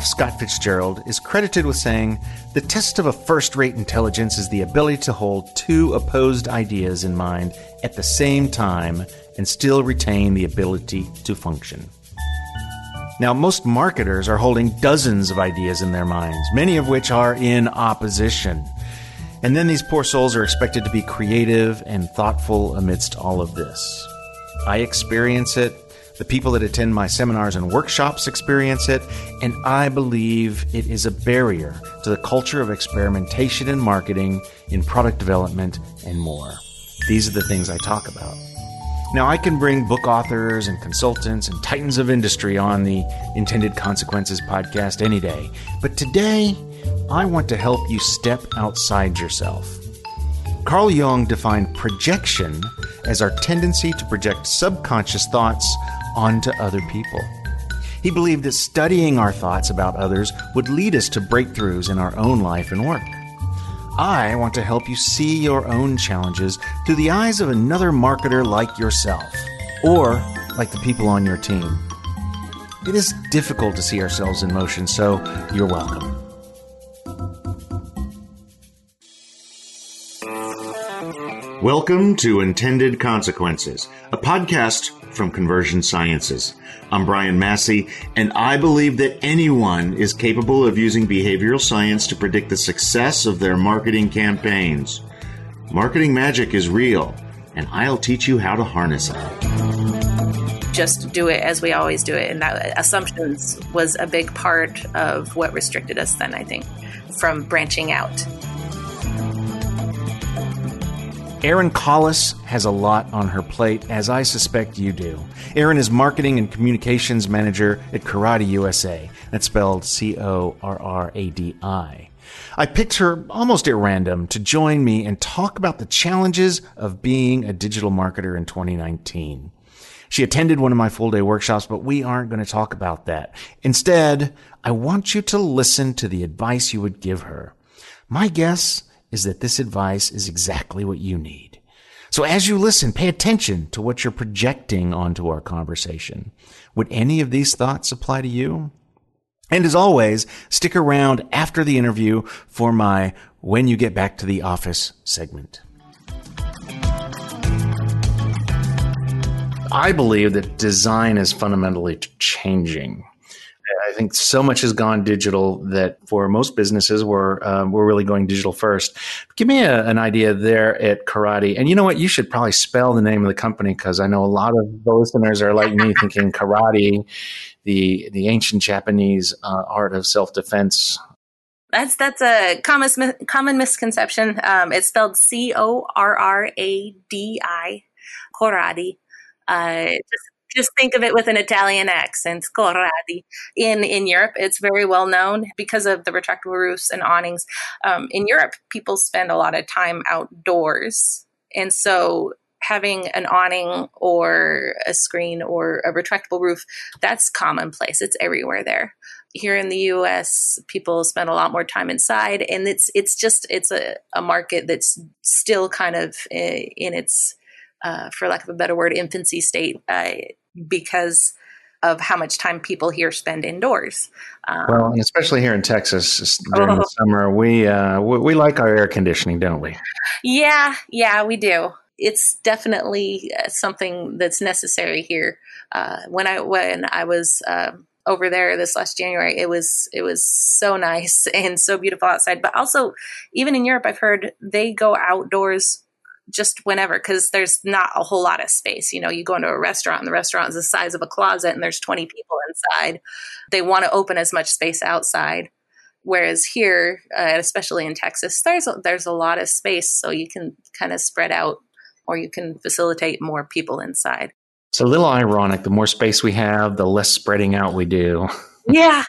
F. Scott Fitzgerald is credited with saying the test of a first rate intelligence is the ability to hold two opposed ideas in mind at the same time and still retain the ability to function. Now, most marketers are holding dozens of ideas in their minds, many of which are in opposition. And then these poor souls are expected to be creative and thoughtful amidst all of this. I experience it. The people that attend my seminars and workshops experience it, and I believe it is a barrier to the culture of experimentation in marketing, in product development, and more. These are the things I talk about. Now, I can bring book authors and consultants and titans of industry on the Intended Consequences podcast any day, but today I want to help you step outside yourself. Carl Jung defined projection as our tendency to project subconscious thoughts onto other people. He believed that studying our thoughts about others would lead us to breakthroughs in our own life and work. I want to help you see your own challenges through the eyes of another marketer like yourself, or like the people on your team. It is difficult to see ourselves in motion, so you're welcome. Welcome to Intended Consequences, a podcast from Conversion Sciences. I'm Brian Massey, and I believe that anyone is capable of using behavioral science to predict the success of their marketing campaigns. Marketing magic is real, and I'll teach you how to harness it. Just do it as we always do it, and that assumptions was a big part of what restricted us then, I think, from branching out. Erin Collis has a lot on her plate, as I suspect you do. Erin is marketing and communications manager at Corradi USA. That's spelled C O R R A D I. I picked her almost at random to join me and talk about the challenges of being a digital marketer in 2019. She attended one of my full day workshops, but we aren't going to talk about that. Instead, I want you to listen to the advice you would give her. My guess is that this advice is exactly what you need. So as you listen, pay attention to what you're projecting onto our conversation. Would any of these thoughts apply to you? And as always, stick around after the interview for my When You Get Back to the Office segment. I believe that design is fundamentally changing. I think so much has gone digital that for most businesses, we're um, we're really going digital first. Give me a, an idea there at Corradi, and you know what? You should probably spell the name of the company because I know a lot of the listeners are like me, thinking karate, the the ancient Japanese uh, art of self defense. That's that's a common common misconception. Um, it's spelled C O R R A D I, Corradi. Uh, just just think of it with an Italian accent, Corradi. In in Europe, it's very well known because of the retractable roofs and awnings. Um, in Europe, people spend a lot of time outdoors, and so having an awning or a screen or a retractable roof that's commonplace. It's everywhere there. Here in the U.S., people spend a lot more time inside, and it's it's just it's a, a market that's still kind of eh, in its uh, for lack of a better word, infancy state. Uh, because of how much time people here spend indoors. Um, well, especially here in Texas during oh. the summer, we, uh, we, we like our air conditioning, don't we? Yeah, yeah, we do. It's definitely uh, something that's necessary here. Uh, when I when I was uh, over there this last January, it was it was so nice and so beautiful outside. But also, even in Europe, I've heard they go outdoors just whenever because there's not a whole lot of space. You know, you go into a restaurant and the restaurant is the size of a closet and there's 20 people inside. They want to open as much space outside. Whereas here, uh, especially in Texas, there's a, there's a lot of space, so you can kind of spread out, or you can facilitate more people inside. It's a little ironic. The more space we have, the less spreading out we do. yeah,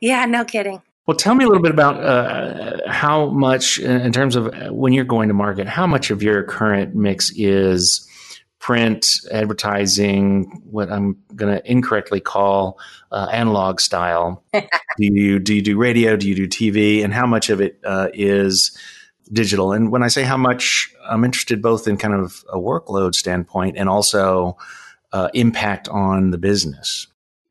yeah, no kidding. Well, tell me a little bit about uh, how much, in terms of uh, when you're going to market, how much of your current mix is print, advertising, what I'm going to incorrectly call uh, analog style. do you do you do radio? Do you do TV? And how much of it uh, is digital? And when I say how much, I'm interested both in kind of a workload standpoint and also uh, impact on the business.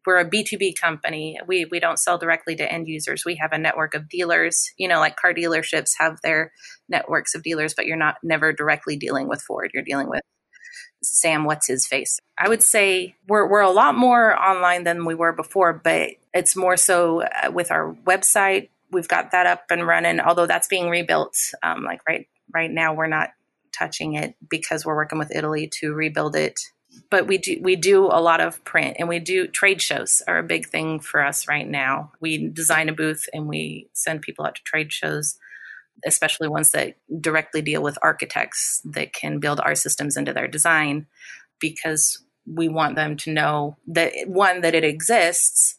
We're a B2B company. We we don't sell directly to end users. We have a network of dealers. You know, like car dealerships have their networks of dealers, but you're not never directly dealing with Ford. You're dealing with Sam, what's his face? I would say we're we're a lot more online than we were before, but it's more so uh, with our website. We've got that up and running, although that's being rebuilt. Um, like right right now, we're not touching it because we're working with Italy to rebuild it but we do we do a lot of print and we do trade shows are a big thing for us right now. We design a booth and we send people out to trade shows, especially ones that directly deal with architects that can build our systems into their design because we want them to know that one that it exists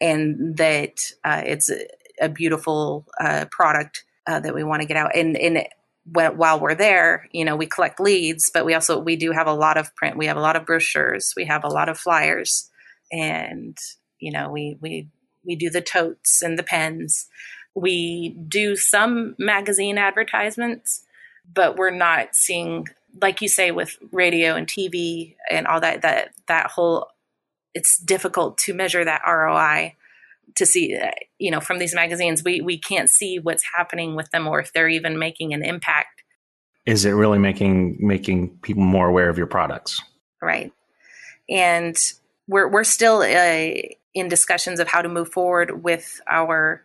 and that uh, it's a, a beautiful uh, product uh, that we want to get out and and while we're there, you know, we collect leads, but we also we do have a lot of print. We have a lot of brochures. We have a lot of flyers, and you know, we we we do the totes and the pens. We do some magazine advertisements, but we're not seeing, like you say, with radio and TV and all that. That that whole, it's difficult to measure that ROI to see uh, you know from these magazines we we can't see what's happening with them or if they're even making an impact is it really making making people more aware of your products right and we're we're still uh, in discussions of how to move forward with our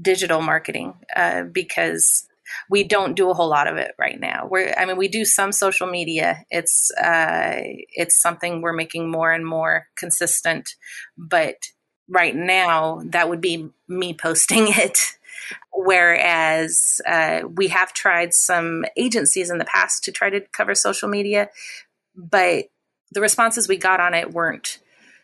digital marketing uh, because we don't do a whole lot of it right now. We're, I mean, we do some social media. It's, uh, it's something we're making more and more consistent, but right now, that would be me posting it. Whereas uh, we have tried some agencies in the past to try to cover social media, but the responses we got on it weren't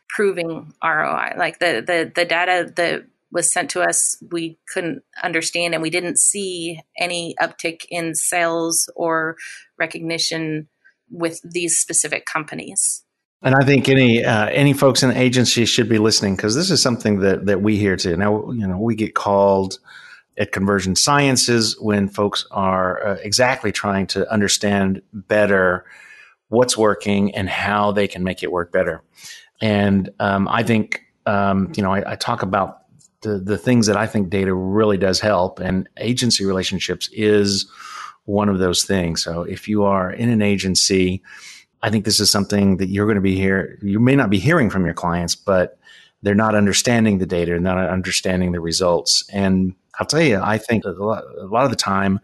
proving ROI. Like the the the data that was sent to us, we couldn't understand, and we didn't see any uptick in sales or recognition with these specific companies. And I think any uh, any folks in the agency should be listening because this is something that that we hear too. Now, you know, we get called at Conversion Sciences when folks are uh, exactly trying to understand better what's working and how they can make it work better. And um, I think um, you know I, I talk about the the things that I think data really does help, and agency relationships is one of those things. So if you are in an agency I think this is something that you're going to be here. You may not be hearing from your clients, but they're not understanding the data, they're not understanding the results. And I'll tell you, I think a lot, a lot of the time,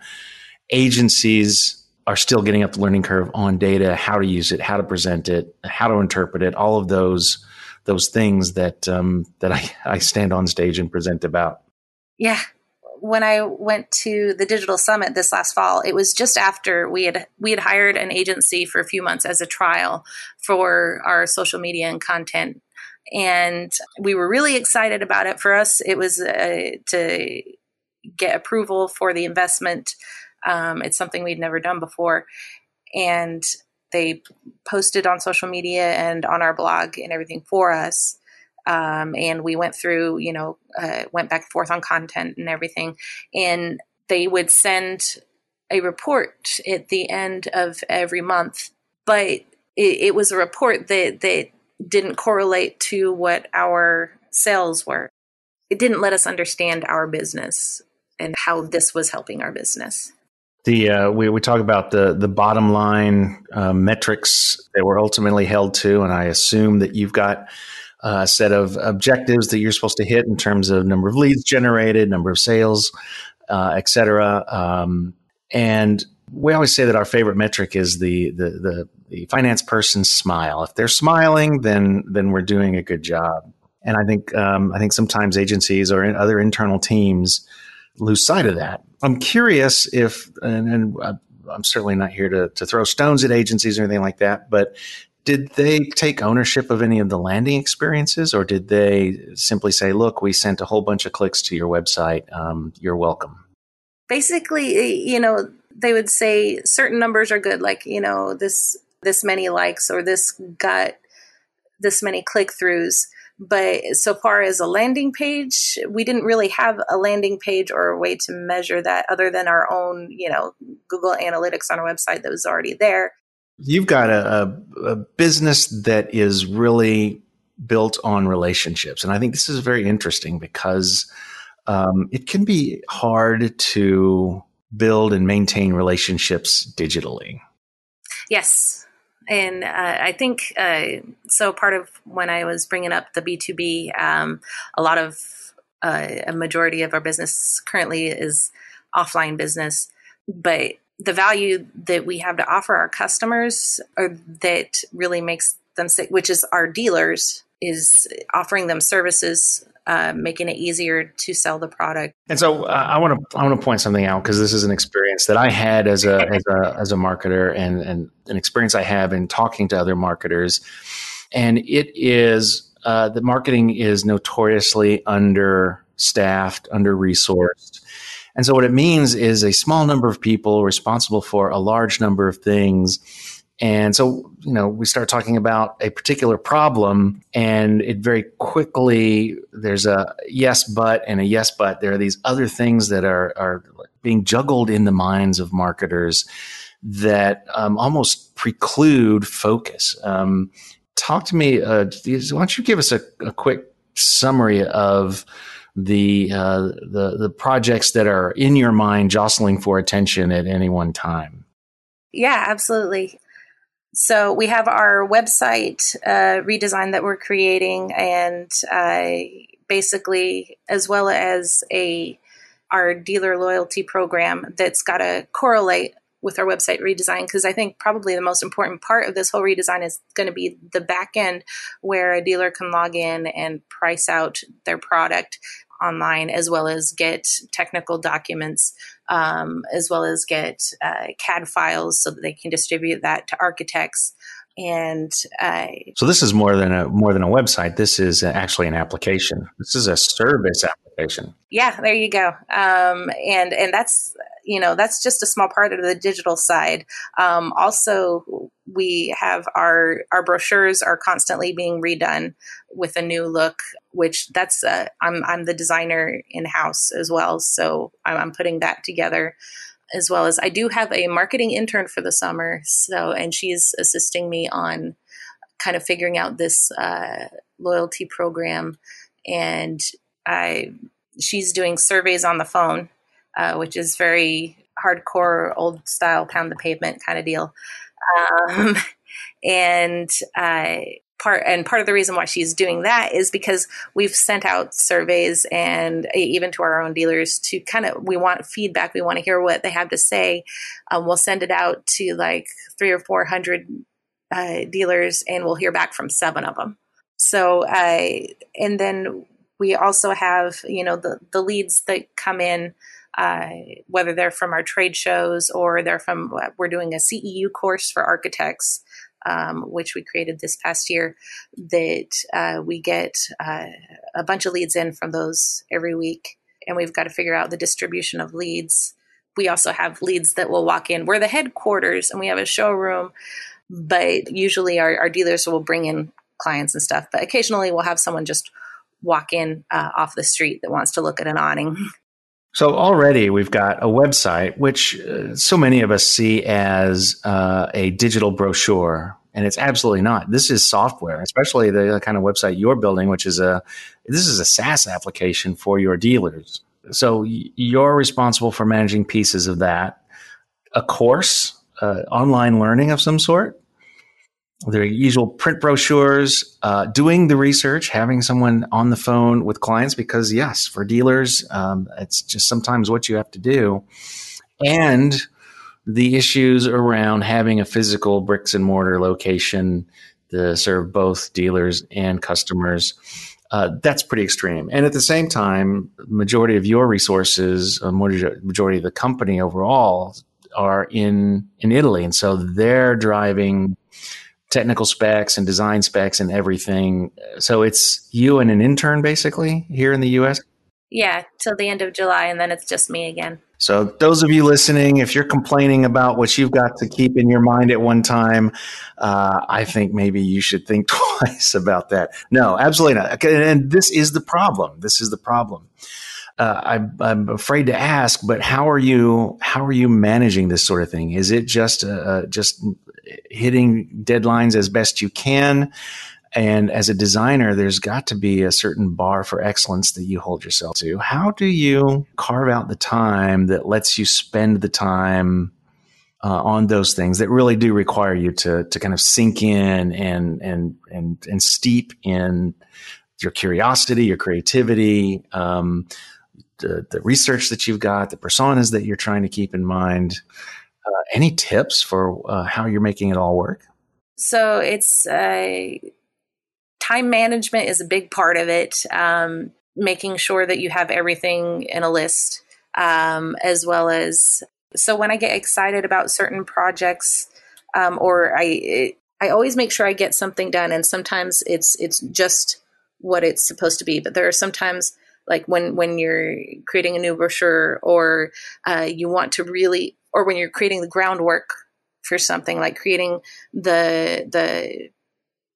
agencies are still getting up the learning curve on data, how to use it, how to present it, how to interpret it, all of those those things that um, that I, I stand on stage and present about. Yeah, when I went to the digital summit this last fall, it was just after we had we had hired an agency for a few months as a trial for our social media and content, and we were really excited about it. For us, it was uh, to get approval for the investment. Um, it's something we'd never done before, and they posted on social media and on our blog and everything for us um, and we went through, you know, uh, went back and forth on content and everything. And they would send a report at the end of every month, but it, it was a report that that didn't correlate to what our sales were. It didn't let us understand our business and how this was helping our business. The uh, we we talk about the the bottom line uh, metrics that we're ultimately held to, and I assume that you've got a set of objectives that you're supposed to hit in terms of number of leads generated, number of sales, uh, et cetera. Um, and we always say that our favorite metric is the, the, the the finance person's smile. If they're smiling, then then we're doing a good job. And I think um, I think sometimes agencies or other internal teams lose sight of that. I'm curious if, and, and uh, I'm certainly not here to, to throw stones at agencies or anything like that, but did they take ownership of any of the landing experiences or did they simply say look we sent a whole bunch of clicks to your website. Um, you're welcome. Basically you know they would say certain numbers are good like you know this this many likes or this got this many click throughs but so far as a landing page we didn't really have a landing page or a way to measure that other than our own you know google analytics on our website that was already there You've got a, a, business that is really built on relationships. And I think this is very interesting because um, it can be hard to build and maintain relationships digitally. Yes. And uh, I think uh, so. Part of when I was bringing up the B2B, um, a lot of uh, a majority of our business currently is offline business, but the value that we have to offer our customers or that really makes them sick, which is our dealers, is offering them services uh, making it easier to sell the product. And so uh, I want to I want to point something out because this is an experience that I had as a as a as a marketer and and an experience I have in talking to other marketers, and it is uh, that marketing is notoriously understaffed, under resourced. And so what it means is a small number of people responsible for a large number of things and so, you know, we start talking about a particular problem, and it very quickly there's a yes, but, and a yes, but. There are these other things that are, are being juggled in the minds of marketers that um, almost preclude focus. Um, talk to me. Uh, why don't you give us a, a quick summary of the uh, the the projects that are in your mind jostling for attention at any one time? Yeah, absolutely. So we have our website uh, redesign that we're creating, and uh, basically, as well as a our dealer loyalty program that's got to correlate with our website redesign because I think probably the most important part of this whole redesign is going to be the back end where a dealer can log in and price out their product online as well as get technical documents um, as well as get uh, cad files so that they can distribute that to architects. And uh, so this is more than a more than a website. This is actually an application. This is a service application. Yeah there you go. Um, and and that's you know that's just a small part of the digital side. Um, also we have our our brochures are constantly being redone with a new look which that's uh, I'm I'm the designer in house as well so I'm, I'm putting that together as well as I do have a marketing intern for the summer so and she's assisting me on kind of figuring out this uh, loyalty program and I she's doing surveys on the phone uh, which is very hardcore, old style, pound the pavement kind of deal. Um, and uh, part and part of the reason why she's doing that is because we've sent out surveys and even to our own dealers to kind of we want feedback. We want to hear what they have to say. Um, we'll send it out to like three or four hundred uh, dealers, and we'll hear back from seven of them. So, uh, and then we also have you know the the leads that come in uh, whether they're from our trade shows or they're from, we're doing a CEU course for architects. Um, which we created this past year, that uh, we get uh, a bunch of leads in from those every week. And we've got to figure out the distribution of leads. We also have leads that will walk in. We're the headquarters and we have a showroom, but usually our, our dealers will bring in clients and stuff. But occasionally we'll have someone just walk in uh, off the street that wants to look at an awning. So already we've got a website, which uh, so many of us see as uh, a digital brochure, and it's absolutely not. This is software, especially the kind of website you're building, which is a this is a SaaS application for your dealers. So you're responsible for managing pieces of that, a course, uh, online learning of some sort, their usual print brochures, uh, doing the research, having someone on the phone with clients, because yes, for dealers, um, it's just sometimes what you have to do. And the issues around having a physical bricks and mortar location to serve both dealers and customers. Uh, that's pretty extreme. And at the same time, majority of your resources, majority of the company overall, are in in Italy, and so they're driving technical specs and design specs and everything. So it's you and an intern basically here in the US? Yeah, till the end of July, and then it's just me again. So, those of you listening, if you're complaining about what you've got to keep in your mind at one time, uh, I think maybe you should think twice about that. No, absolutely not. And this is the problem. This is the problem. Uh, I, I'm, afraid to ask, but how are you? How are you managing this sort of thing? Is it just uh, just hitting deadlines as best you can? And as a designer, there's got to be a certain bar for excellence that you hold yourself to. How do you carve out the time that lets you spend the time uh, on those things that really do require you to to kind of sink in and and and and steep in your curiosity, your creativity, um, the, the research that you've got, the personas that you're trying to keep in mind. Uh, any tips for uh, how you're making it all work? So it's uh, time management is a big part of it. Um, making sure that you have everything in a list, um, as well as so when I get excited about certain projects, um, or I it, I always make sure I get something done, and sometimes it's it's just what it's supposed to be. But there are sometimes like when when you're creating a new brochure, or uh, you want to really, or when you're creating the groundwork for something, like creating the the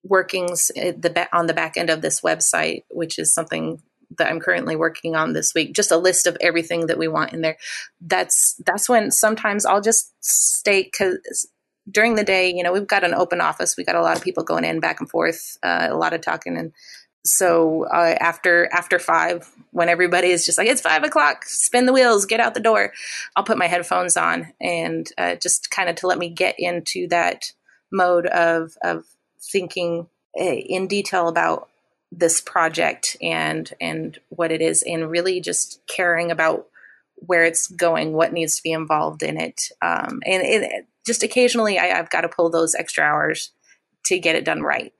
workings eh, the on the back end of this website, which is something that I'm currently working on this week, just a list of everything that we want in there. That's that's when sometimes I'll just stay because during the day, you know, we've got an open office. We got a lot of people going in back and forth, uh, a lot of talking, and so uh, after after five, when everybody is just like it's five o'clock, spin the wheels, get out the door, I'll put my headphones on and uh, just kind of to let me get into that mode of of thinking eh, in detail about this project and and what it is and really just caring about where it's going what needs to be involved in it. Um, and it, just occasionally I, i've got to pull those extra hours to get it done right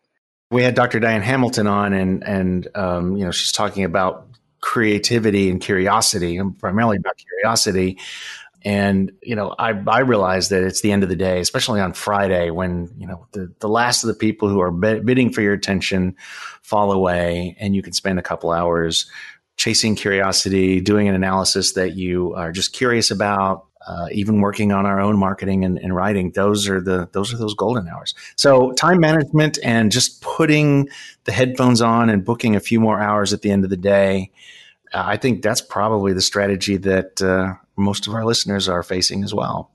we had dr diane hamilton on and and um, you know she's talking about creativity and curiosity primarily about curiosity. And, you know, I, I realize that it's the end of the day, especially on Friday when, you know, the, the last of the people who are bidding for your attention fall away and you can spend a couple hours chasing curiosity, doing an analysis that you are just curious about, uh, even working on our own marketing and, and, writing those are the those are those golden hours so time management and just putting the headphones on and booking a few more hours at the end of the day uh, i think that's probably the strategy that uh, most of our listeners are facing as well.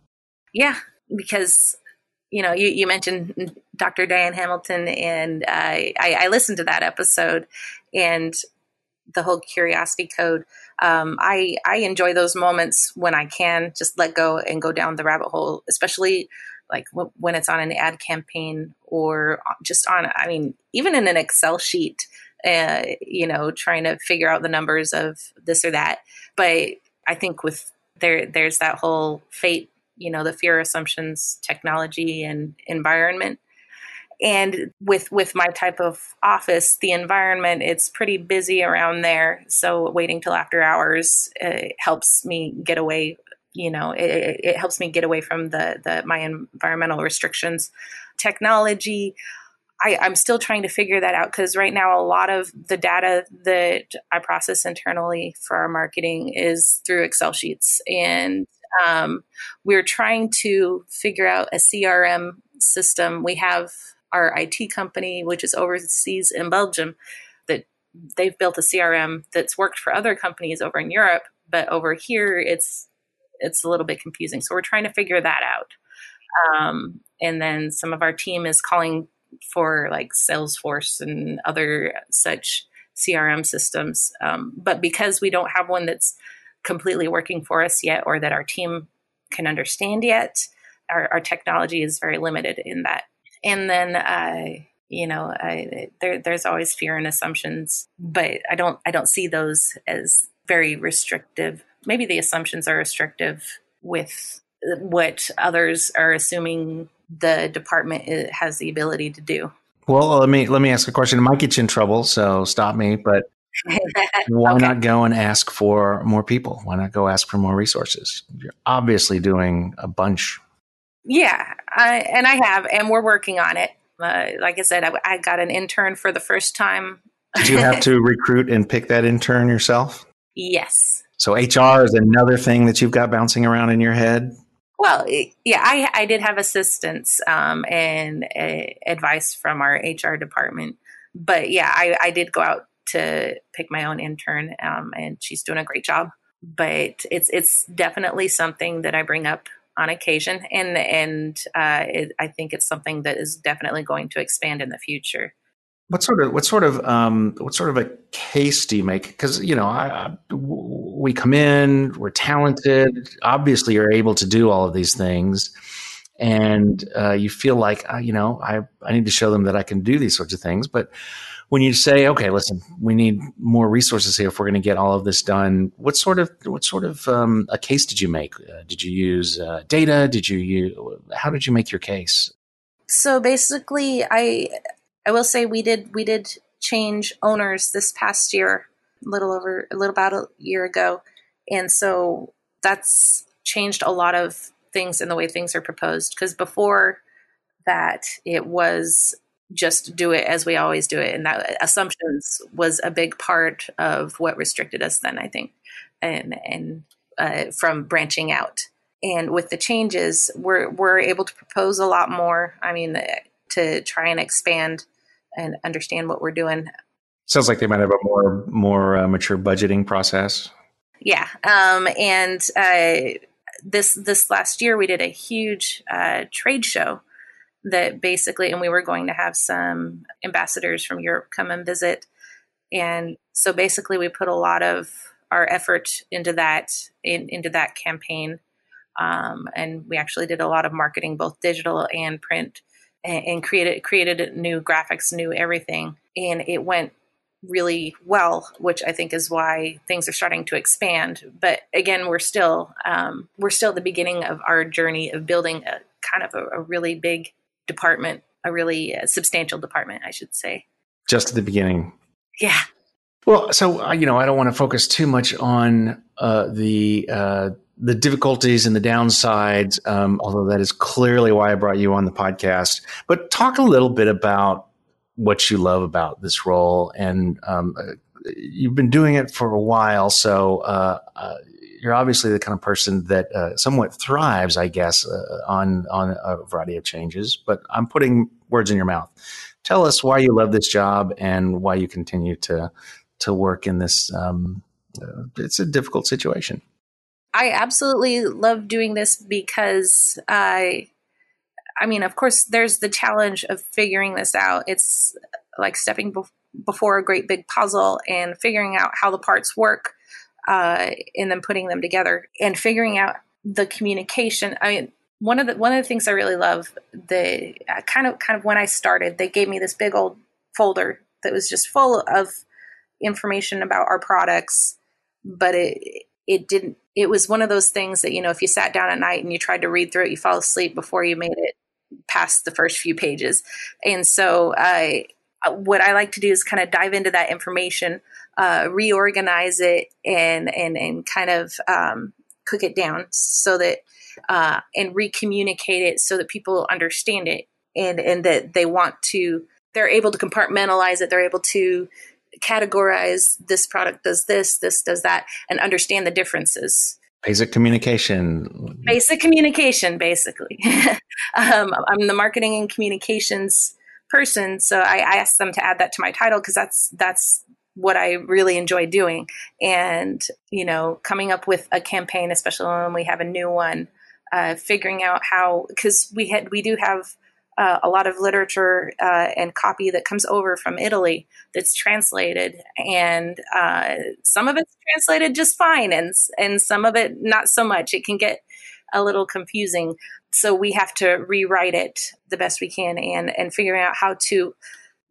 Yeah, because you know you, you mentioned Dr. Diane Hamilton, and I, I listened to that episode and the whole curiosity code. Um, I I enjoy those moments when I can just let go and go down the rabbit hole, especially like w- when it's on an ad campaign or just on. I mean, even in an Excel sheet, uh, you know, trying to figure out the numbers of this or that. But I think with there there's that whole fate you know the fear assumptions technology and environment and with with my type of office the environment it's pretty busy around there. So waiting till after hours uh, helps me get away you know it, it helps me get away from the the my environmental restrictions. Technology I, am still trying to figure that out because right now a lot of the data that I process internally for our marketing is through Excel sheets, and um, we're trying to figure out a CRM system. We have our IT company, which is overseas in Belgium, that they've built a CRM that's worked for other companies over in Europe, but over here it's it's a little bit confusing. So we're trying to figure that out. Um, and then some of our team is calling for like Salesforce and other such CRM systems. Um, but because we don't have one that's completely working for us yet or that our team can understand yet, our, our technology is very limited in that. And then, uh, you know, I, there, there's always fear and assumptions, but I don't, I don't see those as very restrictive. Maybe the assumptions are restrictive with what others are assuming the department has the ability to do. Well, let me let me ask a question. It might get you in trouble, so stop me. But why okay. not go and ask for more people? Why not go ask for more resources? You're obviously doing a bunch. Yeah, I, and I have, and we're working on it. Uh, like I said, I, I got an intern for the first time. Did you have to recruit and pick that intern yourself? Yes. So HR is another thing that you've got bouncing around in your head. Well, yeah, I, I did have assistance um, and uh, advice from our HR department. But yeah, I, I did go out to pick my own intern, um, and she's doing a great job. But it's it's definitely something that I bring up on occasion, and and uh, it, I think it's something that is definitely going to expand in the future. What sort of what sort of um, what sort of a case do you make? Because you know, I, I, we come in, we're talented. Obviously, you're able to do all of these things, and uh, you feel like uh, you know, I I need to show them that I can do these sorts of things. But when you say, okay, listen, we need more resources here if we're going to get all of this done, what sort of what sort of um, a case did you make? Uh, did you use uh, data? Did you use how did you make your case? So basically, I I will say we did we did change owners this past year, a little over a little about a year ago, and so that's changed a lot of things in the way things are proposed. Because before that, it was just do it as we always do it, and that assumptions was a big part of what restricted us then. I think, and and uh, from branching out. And with the changes, we're we're able to propose a lot more. I mean, to try and expand and understand what we're doing. Sounds like they might have a more more uh, mature budgeting process. Yeah, um, and uh, this this last year we did a huge uh, trade show that basically, and we were going to have some ambassadors from Europe come and visit, and so basically we put a lot of our effort into that in, into that campaign, um, and we actually did a lot of marketing, both digital and print and, created created new graphics, new everything, and it went really well, which I think is why things are starting to expand. But again, we're still um, we're still at the beginning of our journey of building a kind of a, a really big department, a really uh, substantial department, I should say. Just at the beginning. Yeah. Well, so uh, you know, I don't want to focus too much on uh, the uh, the difficulties and the downsides, um, although that is clearly why I brought you on the podcast. But talk a little bit about what you love about this role. And um, you've been doing it for a while, so uh, uh, you're obviously the kind of person that uh, somewhat thrives, I guess, uh, on on a variety of changes. But I'm putting words in your mouth. Tell us why you love this job and why you continue to to work in this. Um, uh, it's a difficult situation. I absolutely love doing this because I, I mean, of course, there's the challenge of figuring this out. It's like stepping be- before a great big puzzle and figuring out how the parts work, uh, and then putting them together and figuring out the communication. I mean, one of the one of the things I really love, the uh, kind of kind of when I started, they gave me this big old folder that was just full of information about our products, but it it didn't it was one of those things that you know if you sat down at night and you tried to read through it you fall asleep before you made it past the first few pages and so I, what i like to do is kind of dive into that information uh, reorganize it and and and kind of um, cook it down so that uh, and recommunicate it so that people understand it and and that they want to they're able to compartmentalize it they're able to categorize this product does this, this does that, and understand the differences. Basic communication. Basic communication, basically. um, I'm the marketing and communications person, so I, I asked them to add that to my title because that's that's what I really enjoy doing. And you know, coming up with a campaign, especially when we have a new one, uh, figuring out how because we had we do have uh, a lot of literature uh, and copy that comes over from Italy that's translated, and uh, some of it's translated just fine, and and some of it not so much. It can get a little confusing, so we have to rewrite it the best we can, and and figuring out how to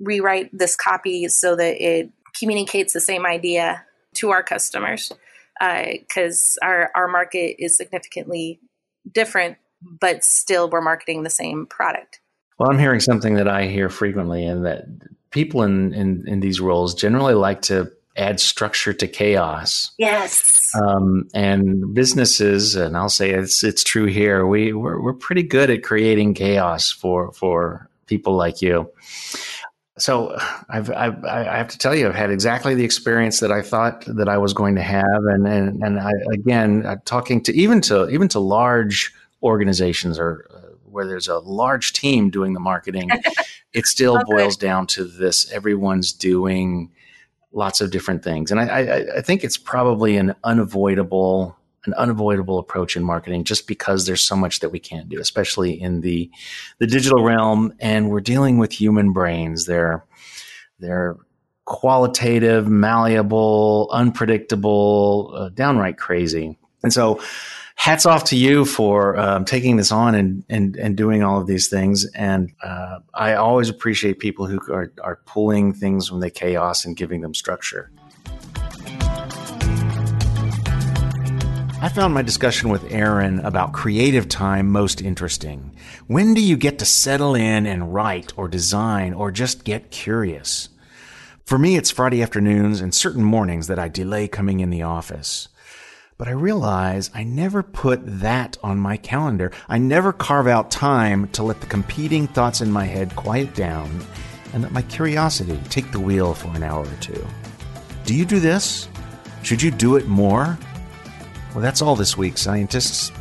rewrite this copy so that it communicates the same idea to our customers, because uh, our our market is significantly different, but still we're marketing the same product. Well, I'm hearing something that I hear frequently, and that people in, in, in these roles generally like to add structure to chaos. Yes. Um, and businesses, and I'll say it's it's true here. We we're, we're pretty good at creating chaos for for people like you. So I've, I've I have to tell you, I've had exactly the experience that I thought that I was going to have, and and and I, again, uh, talking to even to even to large organizations or where there's a large team doing the marketing, it still okay. boils down to this: everyone's doing lots of different things, and I, I, I think it's probably an unavoidable an unavoidable approach in marketing just because there's so much that we can't do, especially in the the digital realm, and we're dealing with human brains. They're They're qualitative, malleable, unpredictable, uh, downright crazy. And so, hats off to you for um, taking this on and, and, and doing all of these things. And uh, I always appreciate people who are, are pulling things from the chaos and giving them structure. I found my discussion with Erin about creative time most interesting. When do you get to settle in and write or design or just get curious? For me, it's Friday afternoons and certain mornings that I delay coming in the office. But I realize I never put that on my calendar. I never carve out time to let the competing thoughts in my head quiet down and let my curiosity take the wheel for an hour or two. Do you do this? Should you do it more? Well, that's all this week, scientists.